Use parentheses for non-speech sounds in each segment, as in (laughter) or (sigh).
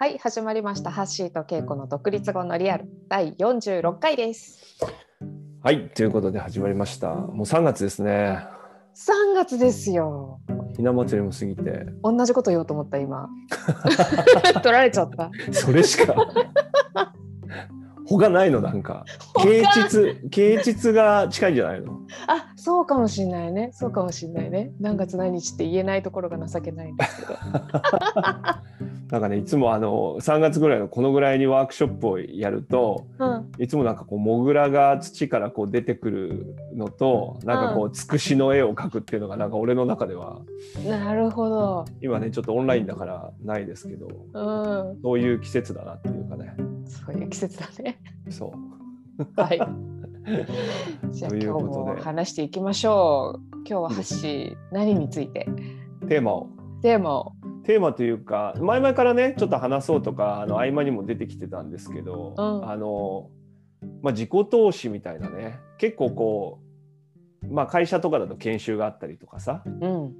はい、始まりました。ハッシーとケイコの独立後のリアル第46回です。はい、ということで始まりました。もう3月ですね。3月ですよ。ひな祭りも過ぎて、同じこと言おうと思った今。(laughs) 取られちゃった。それしか他ないのなんか啓蟄啓蟄が近いんじゃないの？あ、そうかもしれないね。そうかもしれないね。何月何日って言えないところが情けないんですけど。なんかねいつもあの3月ぐらいのこのぐらいにワークショップをやるとうん、いつもなんかこうモグラが土からこう出てくるのとなんかこうつくしの絵を描くっていうのがなんか俺の中ではなるほど。今ねちょっとオンラインだからないですけどうん、そういう季節だなっていうかねそういう季節だね。そうはい。(laughs) じゃあ今日も話していきましょう。今日はハッシー何について？テーマをテーマを。テーマというか前々からねちょっと話そうとかあの合間にも出てきてたんですけど、うんあのまあ、自己投資みたいなね結構こう、まあ、会社とかだと研修があったりとかさ、うん。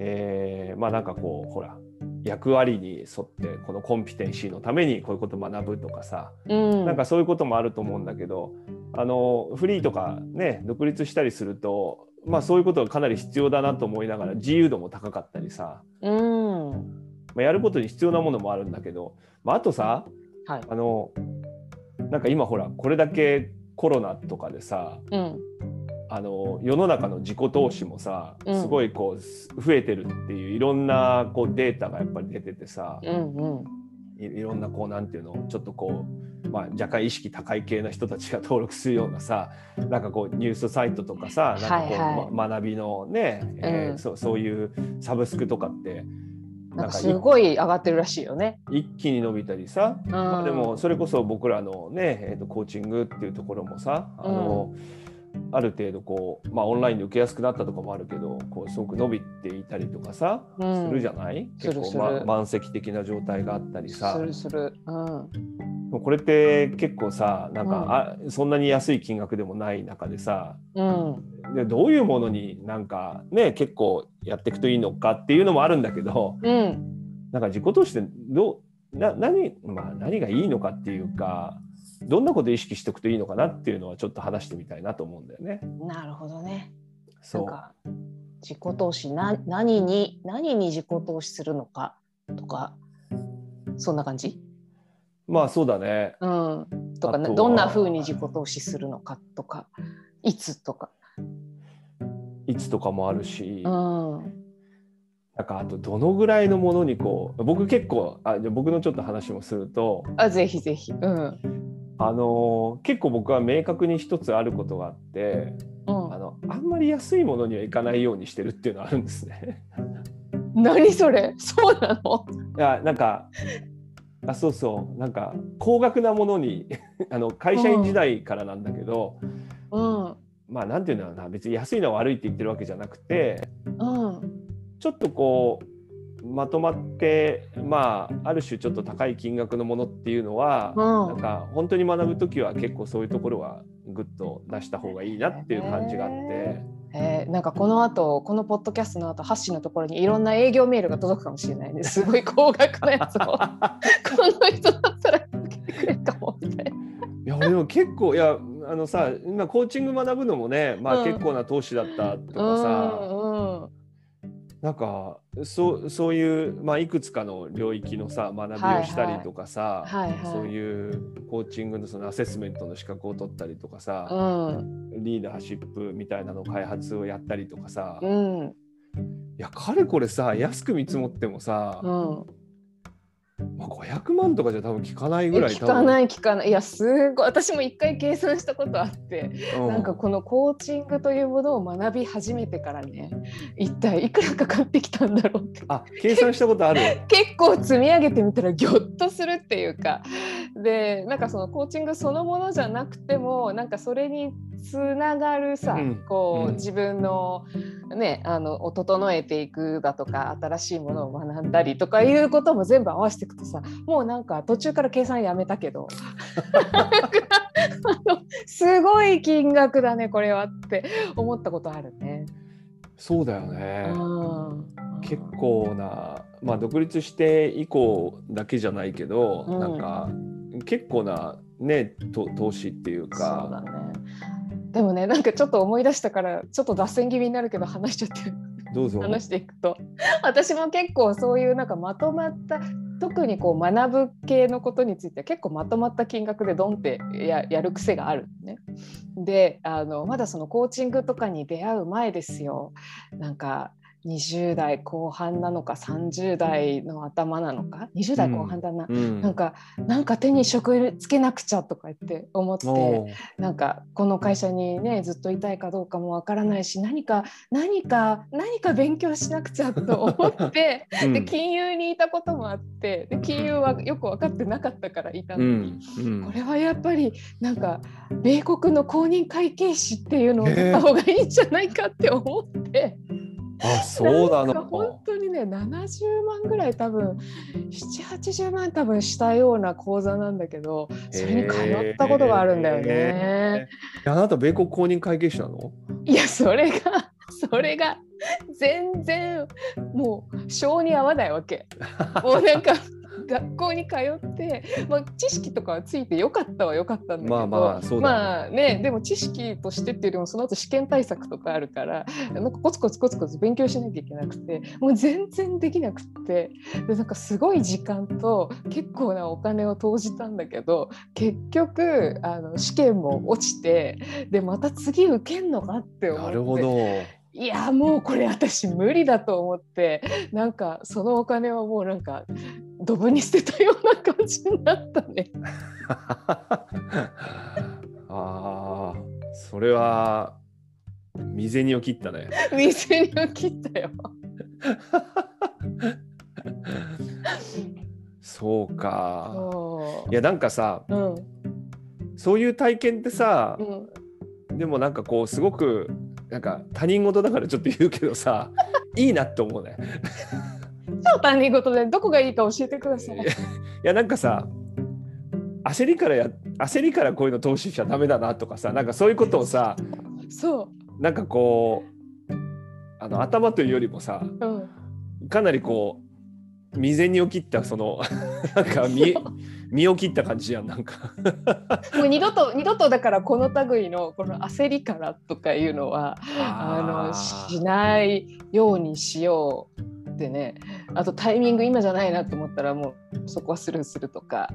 えーまあなんかこうほら役割に沿ってこのコンピテンシーのためにこういうことを学ぶとかさ、うん。なんかそういうこともあると思うんだけどあのフリーとかね独立したりすると、まあ、そういうことがかなり必要だなと思いながら自由度も高かったりさ、うん。まあ、やることに必要なものもあるんだけど、まあ、あとさはい。あのなんか今ほらこれだけコロナとかでさうん。あの世の中の自己投資もさうんすごいこうす増えてるっていういろんなこうデータがやっぱり出ててさうんうん。いいろんなこうなんていうのちょっとこう、まあ、若干意識高い系の人たちが登録するようなさなんかこうニュースサイトとかさなんかこう、はいはい。ま学びのね、えーうん。そうそういうサブスクとかってなんかすごい上がってるらしいよね。一気に伸びたりさ、うん。まあ、でもそれこそ僕らのね、えー、とコーチングっていうところもさあの、ある程度こう、まあ、オンラインで受けやすくなったとかもあるけどこうすごく伸びていたりとかさ、うんするじゃない？結構、ま、慢性的な状態があったりさするする。うん。これって結構さなんか、あそんなに安い金額でもない中でさうん。でどういうものになんかね結構やっていくといいのかっていうのもあるんだけど、うん。なんか自己投資ってどうな何,、まあ、何がいいのかっていうかどんなことを意識しておくといいのかなっていうのはちょっと話してみたいなと思うんだよね。なるほどね。なそうんか自己投資な何に何に自己投資するのかとかそんな感じ？まあそうだね。うん。とかどんな風に自己投資するのかとかいつとか。いつとかもあるし、うん。なんかあとどのぐらいのものにこう僕結構あじゃあ僕のちょっと話もすると、あぜひぜひ。うん。あのー結構僕は明確に一つあることがあってうんあ。のあんまり安いものにはいかないようにしてるっていうのはあるんですね。(laughs) 何それ？そうなの？いやなんかあそうそうなんか高額なものに (laughs) あの会社員時代からなんだけど、うん。まあなんていうんだろうな別に安いのは悪いって言ってるわけじゃなくてうん。ちょっとこうまとまってまあある種ちょっと高い金額のものっていうのは、うん。なんか本当に学ぶ時は結構そういうところはグッと出した方がいいなっていう感じがあって。えー。なんかこの後このポッドキャストの後ハッシーのところにいろんな営業メールが届くかもしれないね。(laughs) すごい高額なやつを。(laughs) この人だったら受けてくれるかもみたいないや俺でも結構いやあのさ今コーチング学ぶのもね、まあ、うん。結構な投資だったとかさ、うんうんなんかそうそういう、まあ、いくつかの領域のさ学びをしたりとかさ、はいはい。そういうコーチングのそのアセスメントの資格を取ったりとかさ、うん。リーダーシップみたいなの開発をやったりとかさ、いうん。やかれこれさ安く見積もってもさ、うんまあ、500万とかじゃ多分効かないぐらい聞かないい聞かない。いやすごい。私も一回計算したことあって、うん。なんかこのコーチングというものを学び始めてからね一体いくらかかってきたんだろうって。あ計算したことある (laughs) 結構積み上げてみたらぎょっとするっていうか。でなんかそのコーチングそのものじゃなくてもなんかそれにつながるさ、うん。こう、うん。自分のねあのを整えていくだとか新しいものを学んだりとかいうことも全部合わせていくとさもうなんか途中から計算やめたけど。あ (laughs) のすごい金額だねこれはって思ったことあるね。そうだよね。うん。結構なまあ、独立して以降だけじゃないけど、うん。なんか結構なねと投資っていうそうかだね。でもねなんかちょっと思い出したからちょっと脱線気味になるけど話しちゃってどうぞ。話していくと (laughs) 私も結構そういうなんかまとまった特にこう学ぶ系のことについては結構まとまった金額でドンってややる癖があるね。であのまだそのコーチングとかに出会う前ですよなんか20代後半なのか30代の頭なのか？20代後半だな、うん、なんかなんか手に職つけなくちゃとか言って思って。なんかこの会社にねずっといたいかどうかもわからないし何か何か何か勉強しなくちゃと思って、(laughs) うん。で金融にいたこともあってで金融はよく分かってなかったからいたうのに、ん。うん。これはやっぱりなんか米国の公認会計士っていうのを取った方がいいんじゃないかって思って。あそうなの本当にね70万ぐらい多分780万多分したような講座なんだけどそれに通ったことがあるんだよね。へーあなた米国公認会計士なの？いやそれがそれが全然もう性に合わないわけ。もうなんか学校に通って、まあ、知識とかはついてよかったはよかったんだけどまあまあそうだねまあねでも知識としてっていうよりもその後試験対策とかあるからなんかコツコツコツコツ勉強しなきゃいけなくてもう全然できなくってでなんかすごい時間と結構なお金を投じたんだけど結局あの試験も落ちてでまた次受けんのかって思ってなるほど。いやもうこれ私無理だと思ってなんかそのお金はもうなんかドブに捨てたような感じになったね。(laughs) ああ、それは未然を切ったね。店にを切ったよ。(laughs) そうか。そいやなんかさ、ううんそういう体験ってさう、んでもなんかこうすごくなんか他人事だからちょっと言うけどさ、いいなって思うね。超他人事でどこがいいか教えてください。いやなんかさ焦りからや焦りからこういうの投資しちゃダメだなとかさなんかそういうことをさそう。なんかこうあの頭というよりもさうん。かなりこう未然に起きったその (laughs) なんか身身を切った感じやんなんか。もう二度と二度とだからこの類のこの焦りからとかいうのはあのしないようにしようってねあとタイミング今じゃないなと思ったらもうそこはスルーするとか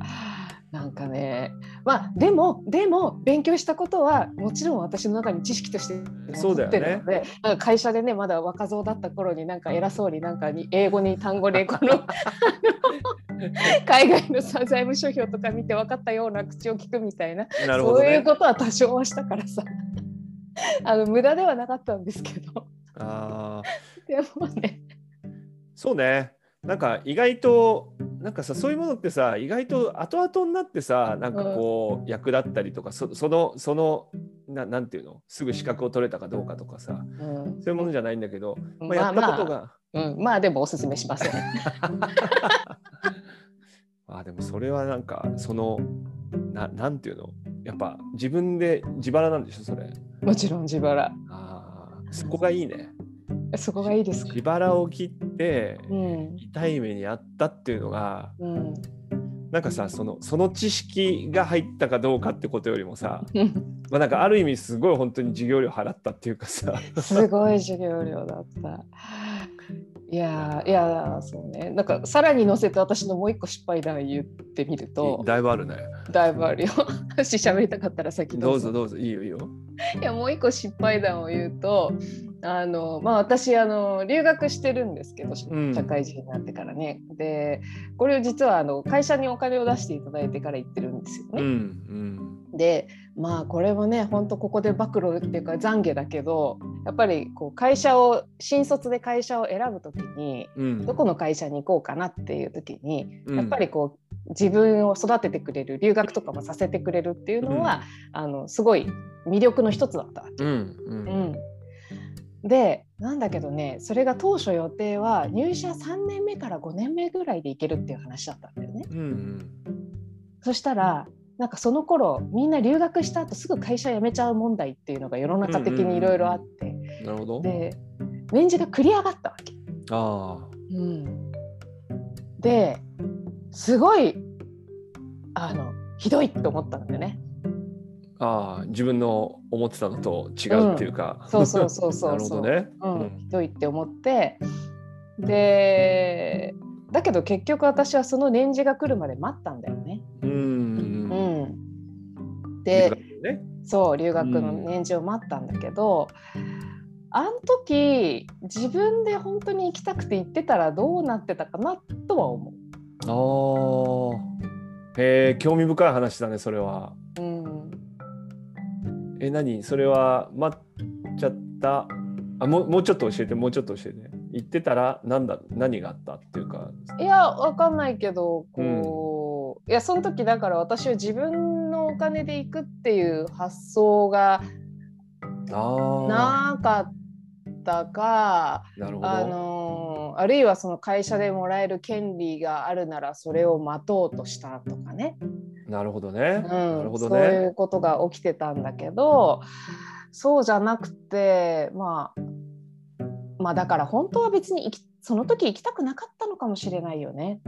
なんかね。まあでもでも勉強したことはもちろん私の中に知識としてそうだよね。残ってるので、なんか会社でねまだ若造だった頃になんか偉そうになんかに英語に単語でこの (laughs) 海外のさ財務諸表とか見て分かったような口を聞くみたいななるほどそういうね。ことは多少はしたからさ。あの無駄ではなかったんですけど。でもねそうね。なんか意外となんかさそういうものってさ意外と後々になってさなんかこう役立ったりとかそそのそのななんていうの？すぐ資格を取れたかどうかとかさうん。そういうものじゃないんだけど、まあ、まあやったことが、うん、まあでもおすすめしません。(laughs) あでもそれはなんかそのななんていうの？やっぱ自分で自腹なんでしょそれ。もちろん自腹。あーそこがいいねそこがいいですか？自腹を切ってうん。痛い目にあったっていうのがうん。なんかさそのその知識が入ったかどうかってことよりもさ、うんまあ、なんかある意味すごい本当に授業料払ったっていうかさすごい授業料だった。いやーいやーそうねなんかさらに載せて私のもう一個失敗談言ってみるとだいぶあるねだいぶあるよ。(laughs) もし喋りたかったら先どうぞどうぞいいよいいよいやもう一個失敗談を言うとあの、まあ、私あの留学してるんですけどうん。社会人になってからね、でこれを実はあの会社にお金を出していただいてから行ってるんですようんうね。ん。でまあこれもね本当ここで暴露っていうか懺悔だけどやっぱりこう会社を新卒で会社を選ぶ時にうん。どこの会社に行こうかなっていう時にうん。やっぱりこう自分を育ててくれる留学とかもさせてくれるっていうのは、あのすごい魅力の一つだったわけ。うんうん。うん、でなんだけどねそれが当初予定は入社3年目から5年目ぐらいで行けるっていう話だったんだよね。うんうんそしたらなんかその頃みんな留学した後すぐ会社辞めちゃう問題っていうのが世の中的にいろいろあって、なるほどで年次が繰り上がったわけ。ああうん、ですごいあのひどいって思ったんだよね。ああ自分の思ってたのと違うっていうか、うん、そうそうそうそう。(laughs) なるほどね、うん、ひどいって思って。でだけど結局私はその年次が来るまで待ったんだよね。うん、うん、で、ね、そう留学の年次を待ったんだけど、うん、あの時自分で本当に行きたくて行ってたらどうなってたかなとは思う。あへえ興味深い話だねそれは。うん、え何？それは待っちゃった？あもうもうちょっと教えてもうちょっと教えて。言ってたら何だ何があったっていうか。いやわかんないけどこう、うん、いやその時だから私は自分のお金で行くっていう発想がなかったかあのあるいはその会社でもらえる権利があるならそれを待とうとしたとかね。なるほどね。うん、なるほどねそういうことが起きてたんだけどそうじゃなくてまあまあだから本当は別にその時行きたくなかったのかもしれないよね。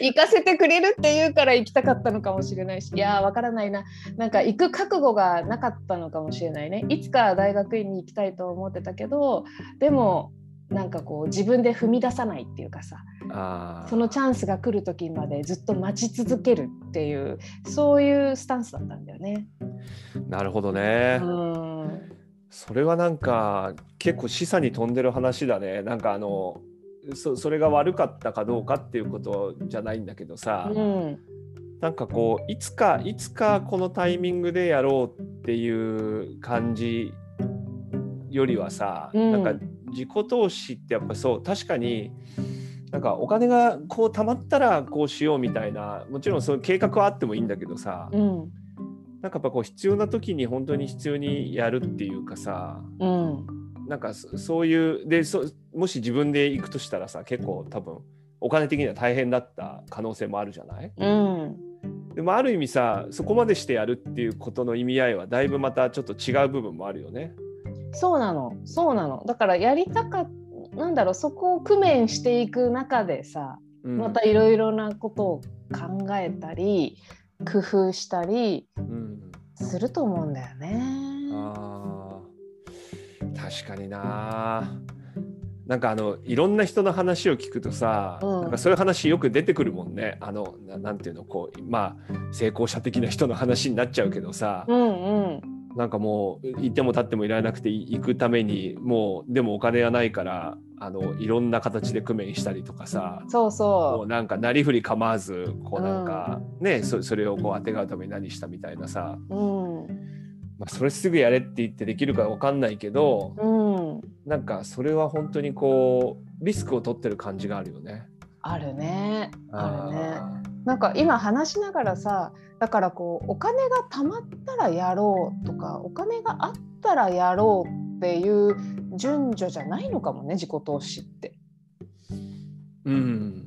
行かせてくれるって言うから行きたかったのかもしれないしいやわからないな。なんか行く覚悟がなかったのかもしれないね。いつか大学院に行きたいと思ってたけどでもなんかこう自分で踏み出さないっていうかさそのチャンスが来る時までずっと待ち続けるっていうそういうスタンスだったんだよね。なるほどね。うん。それはなんか結構示唆に富んでる話だね。なんかあのそそれが悪かったかどうかっていうことじゃないんだけどさ、うん、なんかこういつかいつかこのタイミングでやろうっていう感じよりはさ、うん、なんか自己投資ってやっぱそう確かになんかお金がこう貯まったらこうしようみたいなもちろんそういう計画はあってもいいんだけどさ、うん。なんかやっぱこう必要な時に本当に必要にやるっていうかさ、うん、なんかそういうでそもし自分で行くとしたらさ結構多分お金的には大変だった可能性もあるじゃない、うん、でもある意味さそこまでしてやるっていうことの意味合いはだいぶまたちょっと違う部分もあるよね。そうなの。そうなの。だからやりたかなんだろうそこを工面していく中でさ、またいろいろなことを考えたり工夫したりすると思うんだよね。うん、あ確かにな。なんかあのいろんな人の話を聞くとさ、うん、なんかそういう話よく出てくるもんね。あのなんていうのこうまあ成功者的な人の話になっちゃうけどさ、うんうん、なんかもういても立ってもいられなくて行くためにもうでもお金がないからあのいろんな形で工面したりとかさそうそう。もうなんかなりふり構わずこうなんか、うん、ねそそれをこうあてがうために何したみたいなさ、うんまあ、それすぐやれって言ってできるか分かんないけど、うん、なんかそれは本当にこうリスクを取ってる感じがあるよね。あるねあるね。なんか今話しながらさだからこうお金が貯まったらやろうとかお金があったらやろうっていう順序じゃないのかもね自己投資って。うん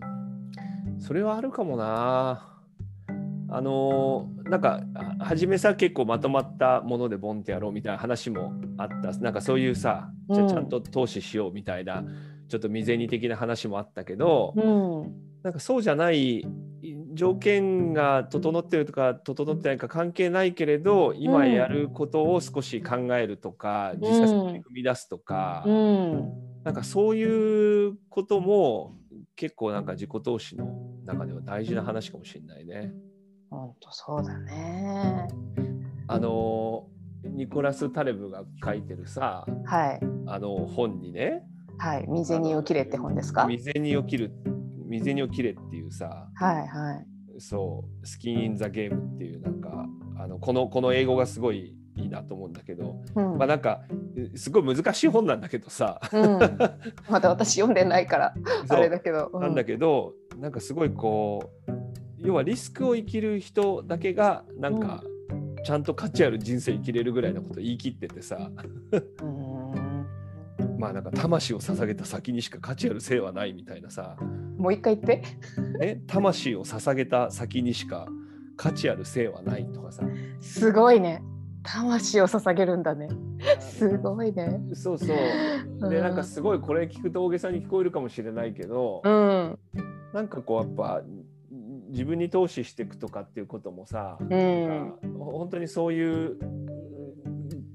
それはあるかもな。あのなんか初めさ結構まとまったものでボンってやろうみたいな話もあった。なんかそういうさじゃちゃんと投資しようみたいな、うん、ちょっと未然に的な話もあったけど、うん、なんかそうじゃない条件が整ってるとか整ってないか関係ないけれど今やることを少し考えるとか、うん、実際に踏み出すとか、うん、なんかそういうことも結構なんか自己投資の中では大事な話かもしれないね。本当そうだね。あのニコラス・タレブが書いてるさ、はい、あの本にね「はい、未然に起きれ」って本ですか？未然に起きる未然に起きれっていうさ、はいはい、そうスキン・イン・ザ・ゲームっていうなんかあのこのこの英語がすごいいいなと思うんだけど、うん、まあなんかすごい難しい本なんだけどさ、うん、まだ私読んでないから (laughs) あれだけど、うん、なんだけどなんかすごいこう要はリスクを生きる人だけがなんか、ちゃんと価値ある人生生きれるぐらいのこと言い切っててさ。まあなんか魂を捧げた先にしか価値ある性はないみたいなさ。もう一回言って。え？魂を捧げた先にしか価値ある性はないとかさ。すごいね。魂を捧げるんだね。すごいね。そうそう。でなんかすごいこれ聞くと大げさに聞こえるかもしれないけど、うん、なんかこうやっぱ自分に投資していくとかっていうこともさ、うん、本当にそういう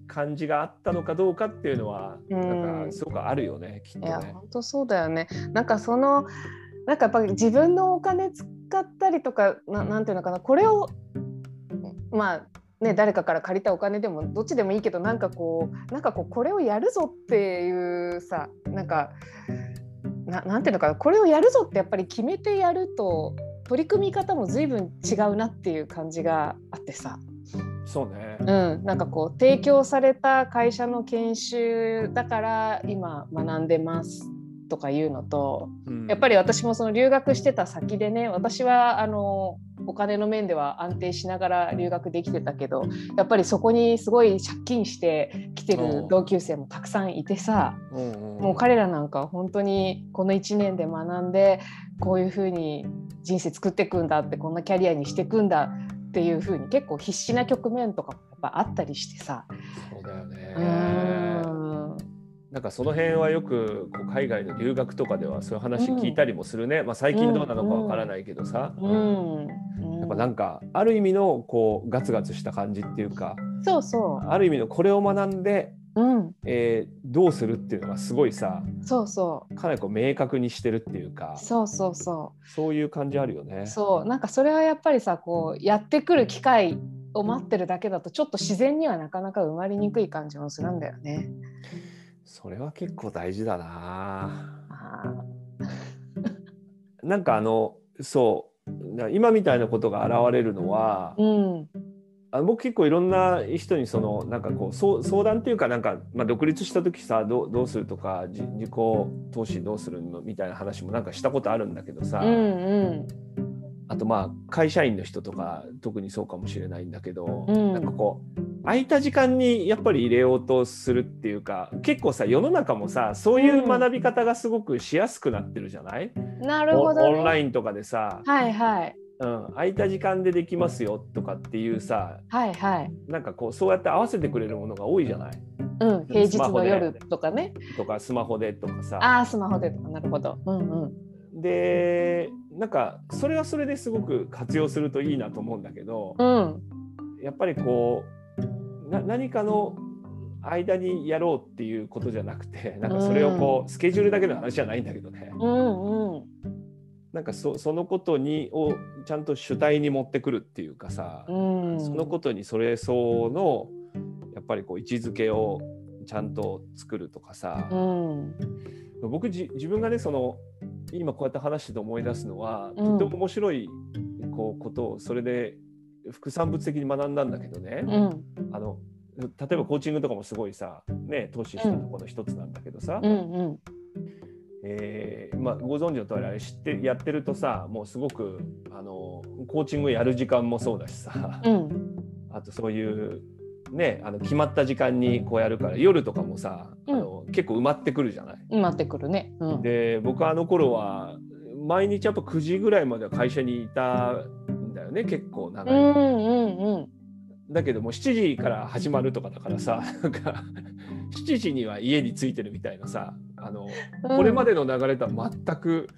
感じがあったのかどうかっていうのは、うん、なんかすごくあるよね、きっとね。いや本当そうだよね。なんかそのなんかやっぱり自分のお金使ったりとかななんていうのかなこれをまあね、誰かから借りたお金でもどっちでもいいけどなんかこうなんかこうこれをやるぞっていうさなんかななんていうのかなこれをやるぞってやっぱり決めてやると取り組み方も随分違うなっていう感じがあってさ。そうね、うん、なんかこう提供された会社の研修だから今学んでますとかいうのと、うん、やっぱり私もその留学してた先でね私はあのお金の面では安定しながら留学できてたけどやっぱりそこにすごい借金してきてる同級生もたくさんいてさ、もう彼らなんか本当にこの1年で学んでこういうふうに人生作っていくんだってこんなキャリアにしていくんだっていうふうに結構必死な局面とかもやっぱあったりしてさ。そうだよね。なんかその辺はよくこう海外の留学とかではそういう話聞いたりもするね、うん、まあ、最近どうなのかわからないけどさ、うん、やっぱなんかある意味のこうガツガツした感じっていうか。そうそう。ある意味のこれを学んで、うん。えー、どうするっていうのがすごいさそうそう。かなりこう明確にしてるっていうかそうそうそう。そういう感じあるよね。そう。なんかそれはやっぱりさこうやってくる機会を待ってるだけだとちょっと自然にはなかなか生まれにくい感じもするんだよね。それは結構大事だな。なんかあのそう。今みたいなことが現れるのは、うん、あの僕結構いろんな人にそのなんかこう相談っていうかなんか、まあ、独立した時さどどうするとか自己投資どうするのみたいな話もなんかしたことあるんだけどさ、うんうん。あとまあ会社員の人とか特にそうかもしれないんだけど、うん、なんかこう空いた時間にやっぱり入れようとするっていうか結構さ世の中もさそういう学び方がすごくしやすくなってるじゃない、うん、なるほど、ね、オンラインとかでさ、はいはいうん、空いた時間でできますよとかっていうさ、はいはい、なんかこうそうやって合わせてくれるものが多いじゃない、うん、平日の夜とかね。とかスマホでとかさ。ああスマホでとか。なるほど。うんうん、でなんかそれはそれですごく活用するといいなと思うんだけど、うん、やっぱりこうな何かの間にやろうっていうことじゃなくてなんかそれをこう、うん、スケジュールだけの話じゃないんだけどね、うんうん、なんかそそのことにをちゃんと主体に持ってくるっていうかさ、うん、そのことにそれ相のやっぱりこう位置づけをちゃんと作るとかさ、うん、僕自分がねその今こうやって話してて思い出すのは、とても面白いこうことをそれで副産物的に学んだんだけどね、うん、あの例えばコーチングとかもすごいさ、ね、投資したところの一つなんだけどさ、うんうんえーまあ、ご存知の通りあれ知ってやってるとさもうすごくあのコーチングやる時間もそうだしさ、うん、あとそういうね、あの決まった時間にこうやるから夜とかもさ、うん、あの結構埋まってくるじゃない？埋まってくるね。うん、で僕あの頃は毎日やっぱ9時ぐらいまでは会社にいたんだよね結構長い、うんうんうん、だけども7時から始まるとかだからさなんか7時には家に着いてるみたいなさあの、これまでの流れとは全く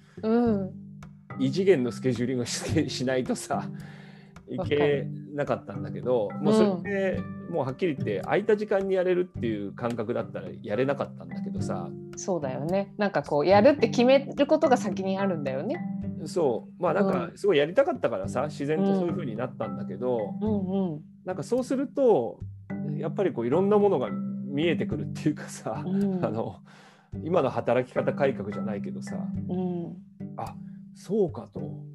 異次元のスケジューリングししないとさ (laughs) いけなかったんだけどもうそれで、もうはっきり言って空いた時間にやれるっていう感覚だったらやれなかったんだけどさ。そうだよね。なんかこうやるって決めることが先にあるんだよね。そう。まあなんかすごいやりたかったからさ、自然とそういうふうになったんだけど、うんうん、なんかそうするとやっぱりこういろんなものが見えてくるっていうかさ、うん、あの今の働き方改革じゃないけどさ、うん、あそうかと。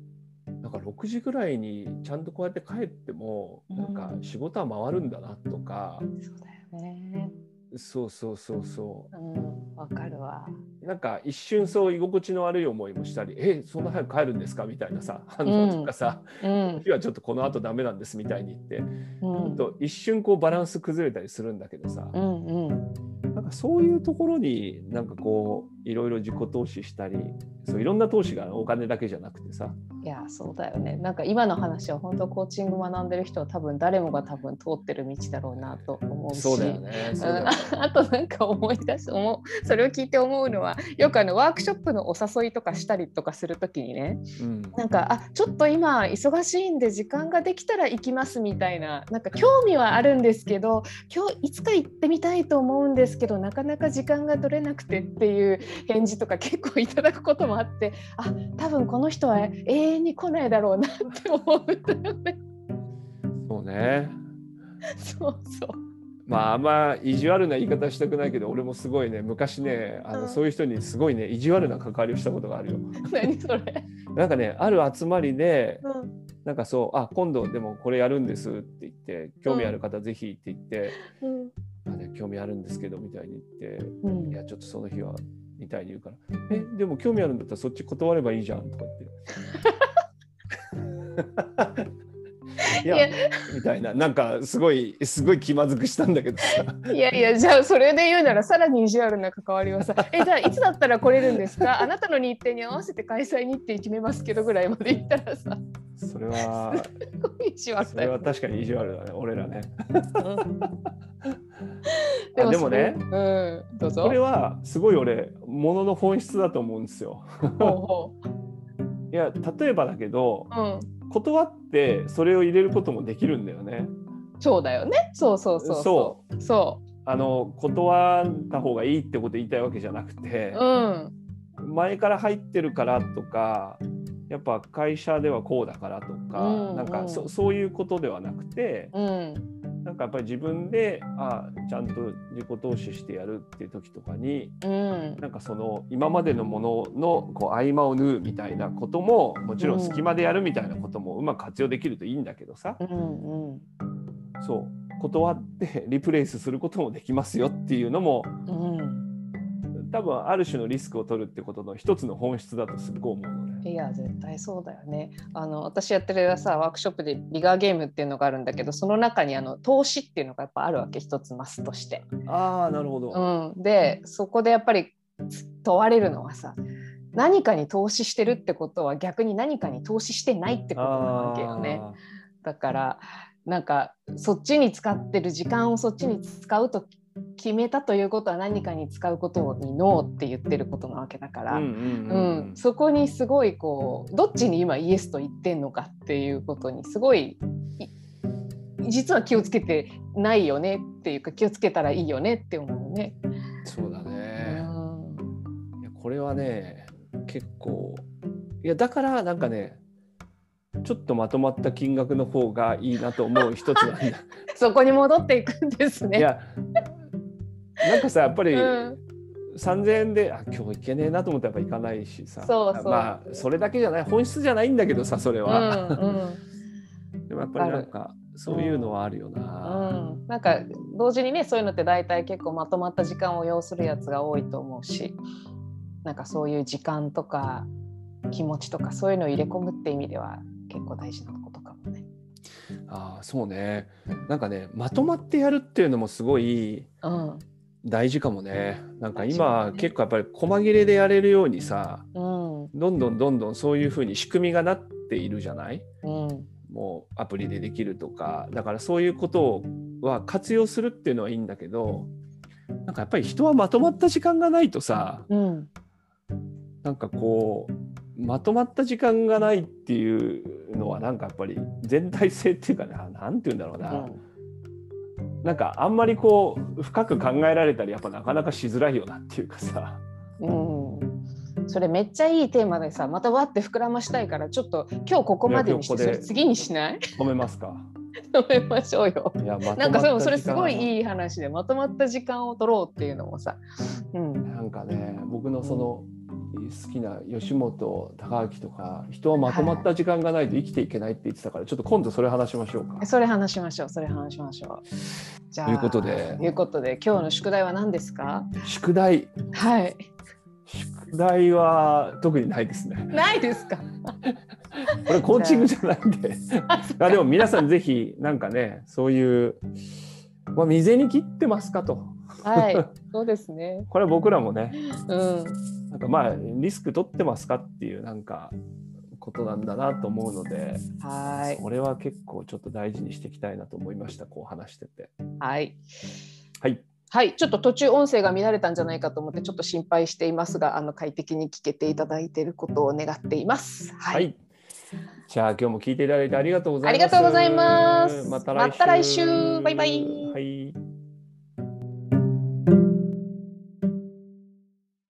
なんか6時ぐらいにちゃんとこうやって帰っても、なんか仕事は回るんだなとか、そうだよね。そうそうそうそう。うんわかるわ。なんか一瞬そう居心地の悪い思いもしたり、えそんな早く帰るんですかみたいなさ反応とかさ、うん、日はちょっとこの後ダメなんですみたいに言って、うん、と一瞬こうバランス崩れたりするんだけどさ、うんうん、なんかそういうところになんかこういろいろ自己投資したりそういろんな投資がお金だけじゃなくてさ。いやそうだよね。なんか今の話は本当コーチング学んでる人は多分誰もが多分通ってる道だろうなと思うし。そうだよね。ね。(laughs) あとなんか思い出す思うそれを聞いて思うのはよくあのワークショップのお誘いとかしたりとかするときにねうん。なんかあちょっと今忙しいんで時間ができたら行きますみたいななんか興味はあるんですけど今日いつか行ってみたいと思うんですけどなかなか時間が取れなくてっていう返事とか結構いただくこともあってあ多分この人は永遠に来ないだろうなって思う。んだよね。そうね。(laughs) そうそう。まああんま意地悪な言い方したくないけど俺もすごいね昔ねあの、うん。そういう人にすごいね意地悪な関わりをしたことがあるよ。(laughs) 何それ、なんかねある集まりでうん。なんかそうあ今度でもこれやるんですって言って興味ある方ぜひって言って、うん。あね、興味あるんですけどみたいに言ってうん。いやちょっとその日はみたいに言うから「えでも興味あるんだったらそっち断ればいいじゃん」とか言って。(laughs) いやみたいな。なんかすごいすごい気まずくしたんだけどさ。いやいやじゃあそれで言うならさらに意地悪な関わりはさ「えじゃあいつだったら来れるんですか？あなたの日程に合わせて開催日程決めますけど」ぐらいまで言ったらさ。それはすごい意地悪それだよは確かに意地悪だね俺らね。うん。あでもねそれうんどうぞ。これはすごい俺ものの本質だと思うんですよ。ほうほいや例えばだけどううん断ってそれを入れることもできるんだよね。そうだよね。そうそうそうそう。そあの断った方がいいってこと言いたいわけじゃなくてう、うん。前から入ってるからとかやっぱ会社ではこうだからとか、うんなんかそうんそういうことではなくてうんなんかやっぱり自分であちゃんと自己投資してやるっていう時とかにうん。なんかその今までのもののこう合間を縫うみたいなことももちろん隙間でやるみたいなこともうまく活用できるといいんだけどさ、うんうん。そう。断ってリプレイスすることもできますよっていうのもうん多分ある種のリスクを取るってことの一つの本質だとすっごい思うのね。いや絶対そうだよねあの私やってるさワークショップでリガーゲームっていうのがあるんだけどその中にあの投資っていうのがやっぱあるわけ一つマスとして。ああなるほど。うん、でそこでやっぱり問われるのはさ何かに投資してるってことは逆に何かに投資してないってことなわけよね。だからなんかそっちに使ってる時間をそっちに使うと決めたということは何かに使うことにノーって言ってることなわけだから、あーうんうんうんうん、そこにすごいこうどっちに今イエスと言ってんのかっていうことにすごいい実は気をつけてないよねっていうか気をつけたらいいよねって思うね。そうだうね。んいやこれはね結構いやだからなんかねちょっとまとまった金額の方がいいなと思う一つなんだ。(laughs) そこに戻っていくんですね。いやなんかさやっぱり、うん。3000円であ今日行けねえなと思ったらやっぱ行かないしさ。そうそう。まあそれだけじゃない。本質じゃないんだけどさそれは、うん (laughs) でもやっぱりなんかそういうのはあるようん。な、うん、なんか同時にねそういうのって大体結構まとまった時間を要するやつが多いと思うし。なんかそういう時間とか気持ちとかそういうのを入れ込むって意味では結構大事なことかもね。ああそうね。なんかねまとまってやるっていうのもすごいうん大事かもね。なんか今、ね。結構やっぱり細切れでやれるようにさうん。どんどんどんどんそういうふうに仕組みがなっているじゃない？うん。もうアプリでできるとか。だからそういうことは活用するっていうのはいいんだけどなんかやっぱり人はまとまった時間がないとさうん。なんかこうまとまった時間がないっていうのはなんかやっぱり全体性っていうかななんて言うんだろうな、なんかあんまりこう深く考えられたりやっぱなかなかしづらいよなっていうかさ。うん。うん、それめっちゃいいテーマでさまたわって膨らましたいからちょっと今日ここまでにして次にしない？止めますか？(laughs) 止めましょうよ。いやまなんかそれもそれすごいいいい話でまとまった時間を取ろうっていうのもさ、うん、なんかね僕のその好きな吉本高明とか人はまとまった時間がないと生きていけないって言ってたからちょっと今度それ話しましょうか。それ話しましょうそれ話しましょう。じゃあということでということで今日の宿題は何ですか？宿題はい宿題は特にないですね。ないですか？これコーチングじゃないんで。(laughs) あでも皆さんぜひなんかねそういうまあ、未然に切ってますかと。はい、そうですね。(laughs) これは僕らもね、うん、なんかまあリスク取ってますかっていうなんかことなんだなと思うので、はい、それは結構ちょっと大事にしていきたいなと思いました。こう話してて。はい。はい。はい、ちょっと途中音声が乱れたんじゃないかと思ってちょっと心配していますが、あの快適に聞けていただいていることを願っています。はい。はい。じゃあ今日も聞いていただいてありがとうございます。ありがとうございますまた来週。また来週バイバイはい。